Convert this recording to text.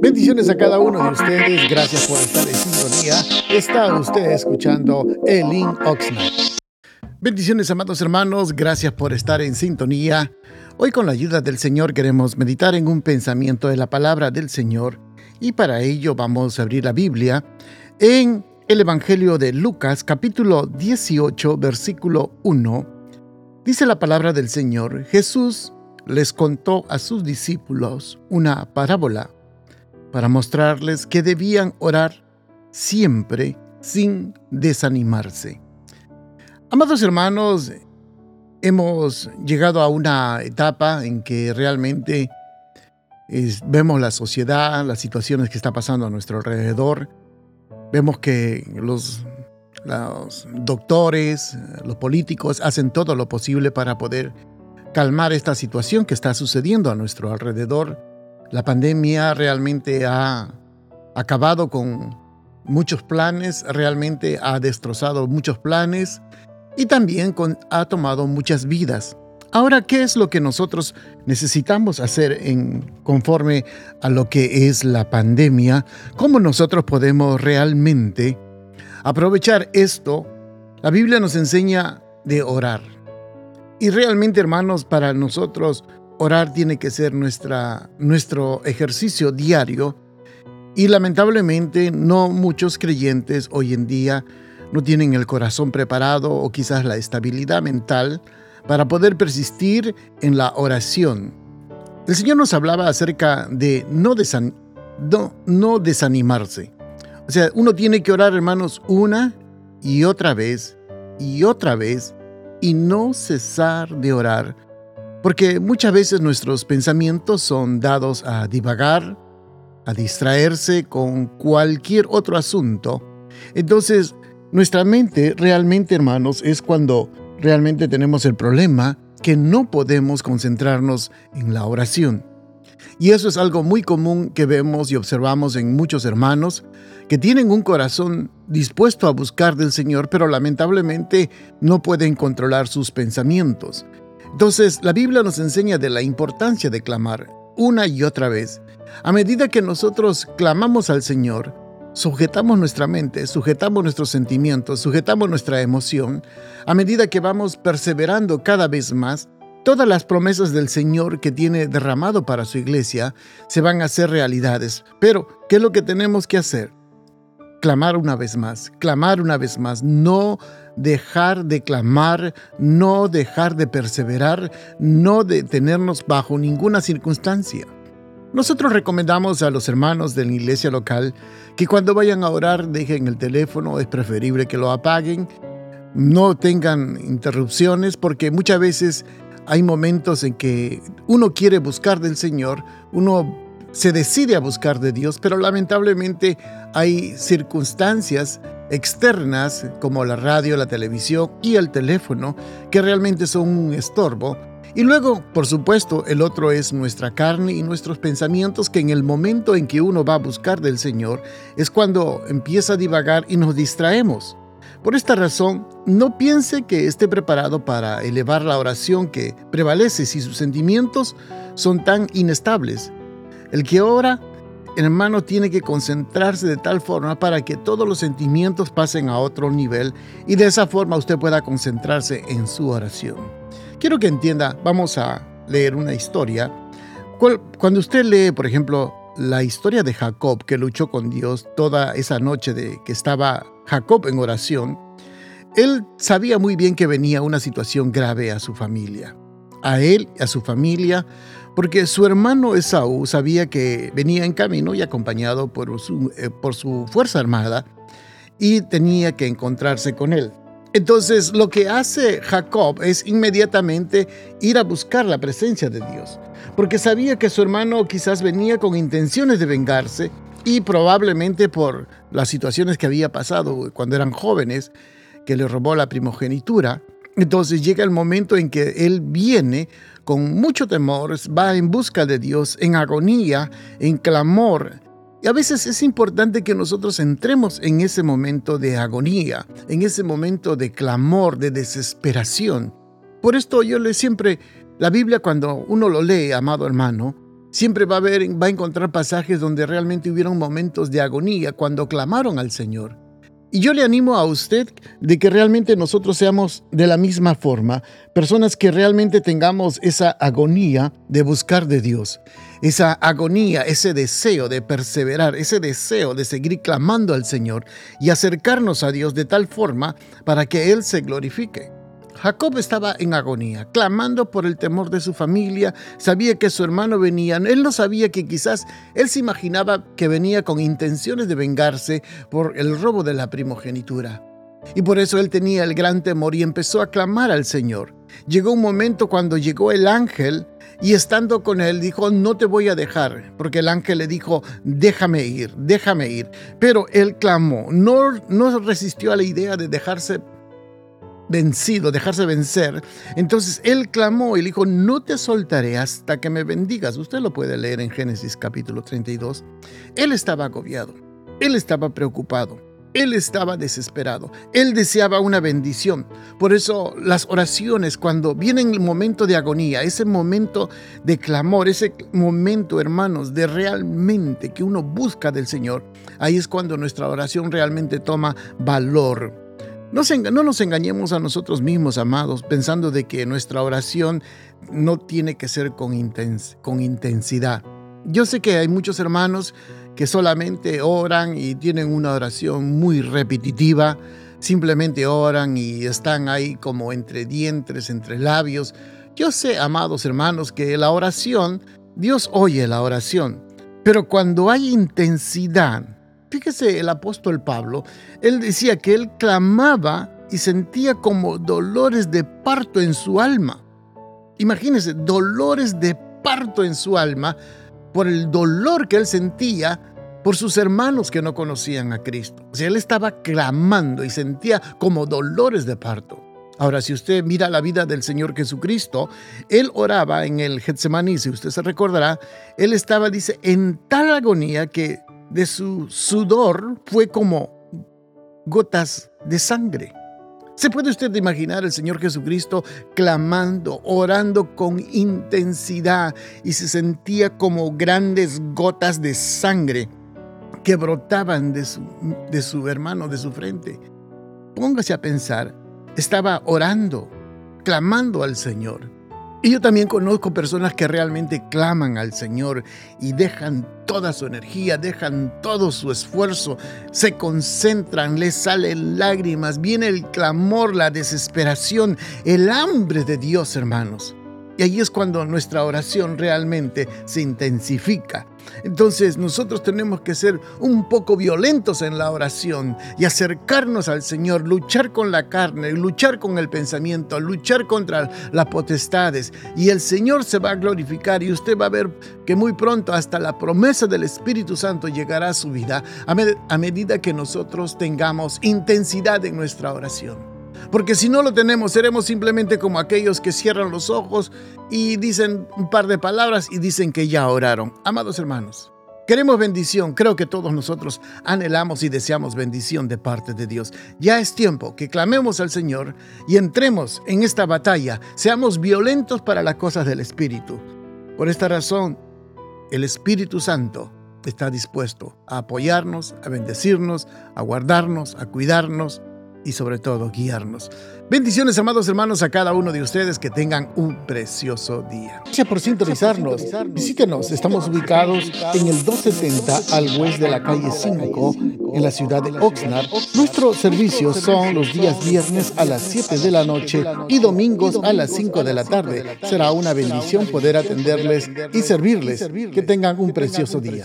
Bendiciones a cada uno de ustedes. Gracias por estar en sintonía. Está usted escuchando Elin Oxnard. Bendiciones, amados hermanos. Gracias por estar en sintonía. Hoy con la ayuda del Señor queremos meditar en un pensamiento de la palabra del Señor y para ello vamos a abrir la Biblia en el Evangelio de Lucas capítulo 18 versículo 1. Dice la palabra del Señor, Jesús les contó a sus discípulos una parábola para mostrarles que debían orar siempre sin desanimarse. Amados hermanos, hemos llegado a una etapa en que realmente vemos la sociedad, las situaciones que está pasando a nuestro alrededor, vemos que los, los doctores, los políticos hacen todo lo posible para poder calmar esta situación que está sucediendo a nuestro alrededor la pandemia realmente ha acabado con muchos planes, realmente ha destrozado muchos planes y también ha tomado muchas vidas. Ahora, ¿qué es lo que nosotros necesitamos hacer en, conforme a lo que es la pandemia? ¿Cómo nosotros podemos realmente aprovechar esto? La Biblia nos enseña de orar. Y realmente, hermanos, para nosotros orar tiene que ser nuestra, nuestro ejercicio diario y lamentablemente no muchos creyentes hoy en día no tienen el corazón preparado o quizás la estabilidad mental para poder persistir en la oración. El Señor nos hablaba acerca de no, no, no desanimarse. O sea, uno tiene que orar, hermanos, una y otra vez y otra vez y no cesar de orar porque muchas veces nuestros pensamientos son dados a divagar, a distraerse con cualquier otro asunto. Entonces, nuestra mente realmente, hermanos, es cuando realmente tenemos el problema que no podemos concentrarnos en la oración. Y eso es algo muy común que vemos y observamos en muchos hermanos que tienen un corazón dispuesto a buscar del Señor, pero lamentablemente no pueden controlar sus pensamientos. Entonces, la Biblia nos enseña de la importancia de clamar una y otra vez. A medida que nosotros clamamos al Señor, sujetamos nuestra mente, sujetamos nuestros sentimientos, sujetamos nuestra emoción, a medida que vamos perseverando cada vez más, todas las promesas del Señor que tiene derramado para su iglesia se van a hacer realidades. Pero, ¿qué es lo que tenemos que hacer? Clamar una vez más, clamar una vez más, no dejar de clamar, no dejar de perseverar, no detenernos bajo ninguna circunstancia. Nosotros recomendamos a los hermanos de la iglesia local que cuando vayan a orar dejen el teléfono, es preferible que lo apaguen, no tengan interrupciones porque muchas veces hay momentos en que uno quiere buscar del Señor, uno se decide a buscar de Dios, pero lamentablemente hay circunstancias externas como la radio, la televisión y el teléfono que realmente son un estorbo. Y luego, por supuesto, el otro es nuestra carne y nuestros pensamientos que en el momento en que uno va a buscar del Señor es cuando empieza a divagar y nos distraemos. Por esta razón, no piense que esté preparado para elevar la oración que prevalece si sus sentimientos son tan inestables. El que ora hermano tiene que concentrarse de tal forma para que todos los sentimientos pasen a otro nivel y de esa forma usted pueda concentrarse en su oración. Quiero que entienda, vamos a leer una historia. Cuando usted lee, por ejemplo, la historia de Jacob que luchó con Dios toda esa noche de que estaba Jacob en oración, él sabía muy bien que venía una situación grave a su familia, a él, a su familia, porque su hermano Esaú sabía que venía en camino y acompañado por su, eh, por su fuerza armada y tenía que encontrarse con él. Entonces lo que hace Jacob es inmediatamente ir a buscar la presencia de Dios, porque sabía que su hermano quizás venía con intenciones de vengarse y probablemente por las situaciones que había pasado cuando eran jóvenes, que le robó la primogenitura. Entonces llega el momento en que él viene con mucho temor, va en busca de Dios, en agonía, en clamor. Y a veces es importante que nosotros entremos en ese momento de agonía, en ese momento de clamor, de desesperación. Por esto yo le siempre, la Biblia cuando uno lo lee, amado hermano, Siempre va a, haber, va a encontrar pasajes donde realmente hubieron momentos de agonía cuando clamaron al Señor. Y yo le animo a usted de que realmente nosotros seamos de la misma forma, personas que realmente tengamos esa agonía de buscar de Dios, esa agonía, ese deseo de perseverar, ese deseo de seguir clamando al Señor y acercarnos a Dios de tal forma para que Él se glorifique. Jacob estaba en agonía, clamando por el temor de su familia, sabía que su hermano venía, él no sabía que quizás él se imaginaba que venía con intenciones de vengarse por el robo de la primogenitura. Y por eso él tenía el gran temor y empezó a clamar al Señor. Llegó un momento cuando llegó el ángel y estando con él dijo, no te voy a dejar, porque el ángel le dijo, déjame ir, déjame ir. Pero él clamó, no, no resistió a la idea de dejarse vencido, dejarse vencer. Entonces él clamó y le dijo, no te soltaré hasta que me bendigas. Usted lo puede leer en Génesis capítulo 32. Él estaba agobiado, él estaba preocupado. Él estaba desesperado. Él deseaba una bendición. Por eso las oraciones, cuando viene el momento de agonía, ese momento de clamor, ese momento, hermanos, de realmente que uno busca del Señor, ahí es cuando nuestra oración realmente toma valor. No, nos engañemos a nosotros mismos, amados, pensando de que nuestra oración no tiene que ser con, con intensidad. Yo sé que hay muchos hermanos que solamente oran y tienen una oración muy repetitiva, simplemente oran y están ahí como entre dientes, entre labios. Yo sé, amados hermanos, que la oración, Dios oye la oración, pero cuando hay intensidad, Fíjese el apóstol Pablo, él decía que él clamaba y sentía como dolores de parto en su alma. Imagínese, dolores de parto en su alma por el dolor que él sentía por sus hermanos que no conocían a Cristo. Él estaba clamando y sentía como dolores de parto. Ahora, si usted mira la vida del Señor Jesucristo, él oraba en el Getsemaní, si usted se recordará, él estaba, dice, en tal agonía que de su sudor fue como gotas de sangre. ¿Se puede usted imaginar al Señor Jesucristo clamando, orando con intensidad y se sentía como grandes gotas de sangre que brotaban de su, de su hermano, de su frente? Póngase a pensar, estaba orando, clamando al Señor. Y yo también conozco personas que realmente claman al Señor y dejan toda su energía, dejan todo su esfuerzo, se concentran, les salen lágrimas, viene el clamor, la desesperación, el hambre de Dios, hermanos. Y ahí es cuando nuestra oración realmente se intensifica. Entonces nosotros tenemos que ser un poco violentos en la oración y acercarnos al Señor, luchar con la carne, luchar con el pensamiento, luchar contra las potestades. Y el Señor se va a glorificar y usted va a ver que muy pronto hasta la promesa del Espíritu Santo llegará a su vida a, medida que nosotros tengamos intensidad en nuestra oración. Porque si no lo tenemos, seremos simplemente como aquellos que cierran los ojos y dicen un par de palabras y dicen que ya oraron. Amados hermanos, queremos bendición. Creo que todos nosotros anhelamos y deseamos bendición de parte de Dios. Ya es tiempo que clamemos al Señor y entremos en esta batalla. Seamos violentos para las cosas del Espíritu. Por esta razón, el Espíritu Santo está dispuesto a apoyarnos, a bendecirnos, a guardarnos, a cuidarnos y sobre todo guiarnos. Bendiciones, amados hermanos, a cada uno de ustedes que tengan un precioso día. Gracias por sintonizarnos. Visítenos. Estamos ubicados en el 270 al west de la calle 5 en la ciudad de Oxnard. Nuestros servicios son los días viernes a las 7 de la noche y domingos a las 5 de la tarde. Será una bendición poder atenderles y servirles. Que tengan un precioso día.